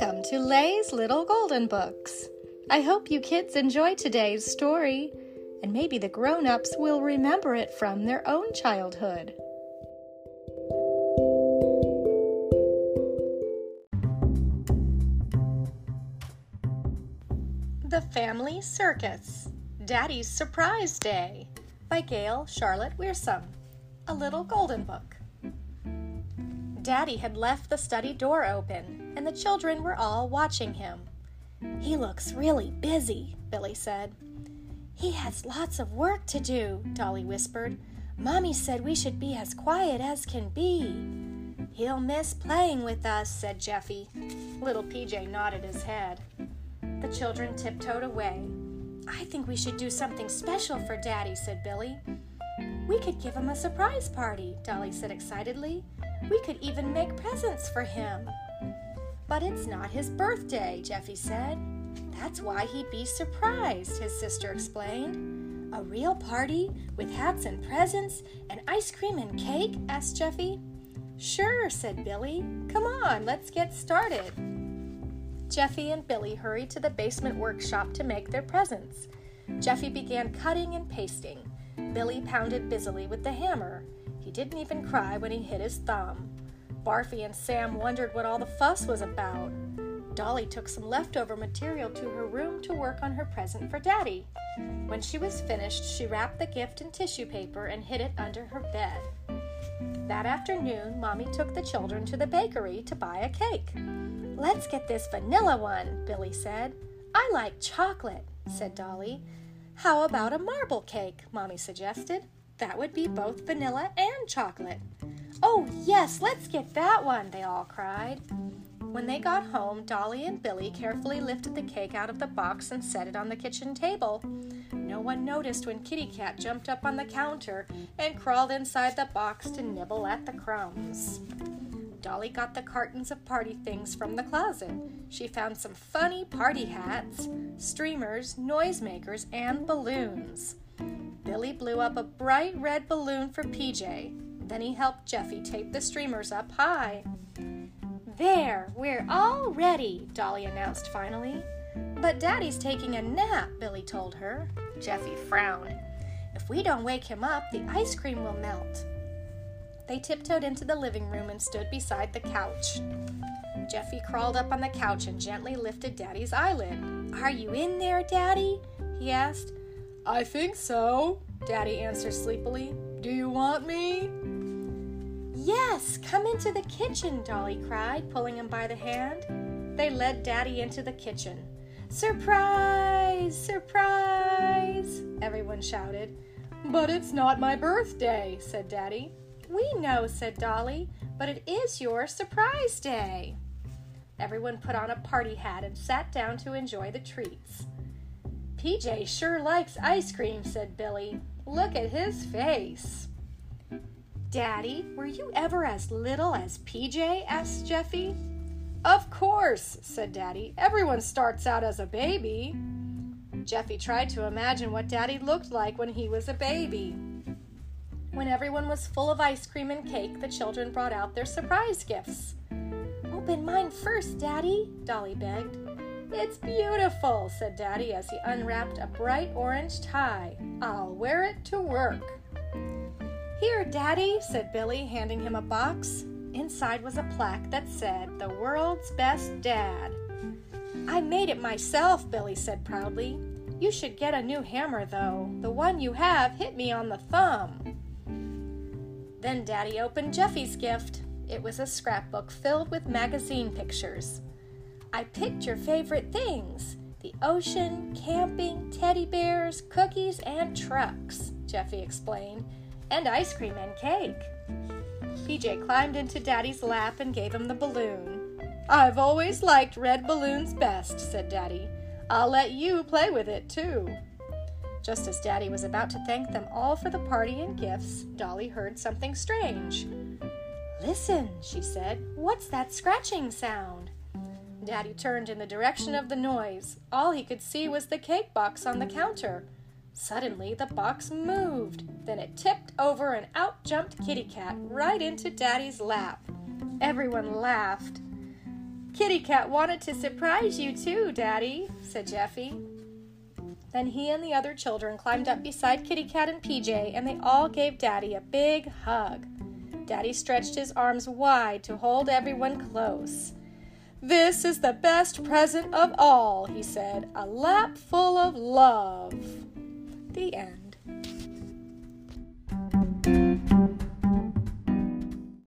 Welcome to Lay's Little Golden Books. I hope you kids enjoy today's story, and maybe the grown ups will remember it from their own childhood. The Family Circus Daddy's Surprise Day by Gail Charlotte Wiersum. A Little Golden Book. Daddy had left the study door open, and the children were all watching him. He looks really busy, Billy said. He has lots of work to do, Dolly whispered. Mommy said we should be as quiet as can be. He'll miss playing with us, said Jeffy. Little PJ nodded his head. The children tiptoed away. I think we should do something special for Daddy, said Billy. We could give him a surprise party, Dolly said excitedly. We could even make presents for him. But it's not his birthday, Jeffy said. That's why he'd be surprised, his sister explained. A real party with hats and presents and ice cream and cake? asked Jeffy. Sure, said Billy. Come on, let's get started. Jeffy and Billy hurried to the basement workshop to make their presents. Jeffy began cutting and pasting. Billy pounded busily with the hammer. Didn't even cry when he hit his thumb. Barfy and Sam wondered what all the fuss was about. Dolly took some leftover material to her room to work on her present for Daddy. When she was finished, she wrapped the gift in tissue paper and hid it under her bed. That afternoon, Mommy took the children to the bakery to buy a cake. Let's get this vanilla one, Billy said. I like chocolate, said Dolly. How about a marble cake? Mommy suggested. That would be both vanilla and chocolate. Oh, yes, let's get that one, they all cried. When they got home, Dolly and Billy carefully lifted the cake out of the box and set it on the kitchen table. No one noticed when Kitty Cat jumped up on the counter and crawled inside the box to nibble at the crumbs. Dolly got the cartons of party things from the closet. She found some funny party hats, streamers, noisemakers, and balloons. Billy blew up a bright red balloon for PJ. Then he helped Jeffy tape the streamers up high. There, we're all ready, Dolly announced finally. But Daddy's taking a nap, Billy told her. Jeffy frowned. If we don't wake him up, the ice cream will melt. They tiptoed into the living room and stood beside the couch. Jeffy crawled up on the couch and gently lifted Daddy's eyelid. Are you in there, Daddy? he asked. I think so, Daddy answered sleepily. Do you want me? Yes, come into the kitchen, Dolly cried, pulling him by the hand. They led Daddy into the kitchen. Surprise! Surprise! Everyone shouted. But it's not my birthday, said Daddy. We know, said Dolly, but it is your surprise day. Everyone put on a party hat and sat down to enjoy the treats. PJ sure likes ice cream, said Billy. Look at his face. Daddy, were you ever as little as PJ? asked Jeffy. Of course, said Daddy. Everyone starts out as a baby. Jeffy tried to imagine what Daddy looked like when he was a baby. When everyone was full of ice cream and cake, the children brought out their surprise gifts. Open mine first, Daddy, Dolly begged. It's beautiful, said Daddy as he unwrapped a bright orange tie. I'll wear it to work. Here, Daddy, said Billy, handing him a box. Inside was a plaque that said, The World's Best Dad. I made it myself, Billy said proudly. You should get a new hammer, though. The one you have hit me on the thumb. Then Daddy opened Jeffy's gift. It was a scrapbook filled with magazine pictures. I picked your favorite things the ocean, camping, teddy bears, cookies, and trucks, Jeffy explained, and ice cream and cake. PJ climbed into Daddy's lap and gave him the balloon. I've always liked red balloons best, said Daddy. I'll let you play with it, too. Just as Daddy was about to thank them all for the party and gifts, Dolly heard something strange. Listen, she said. What's that scratching sound? Daddy turned in the direction of the noise. All he could see was the cake box on the counter. Suddenly, the box moved. Then it tipped over and out jumped Kitty Cat right into Daddy's lap. Everyone laughed. Kitty Cat wanted to surprise you too, Daddy, said Jeffy. Then he and the other children climbed up beside Kitty Cat and PJ, and they all gave Daddy a big hug. Daddy stretched his arms wide to hold everyone close. This is the best present of all, he said, a lap full of love. The end.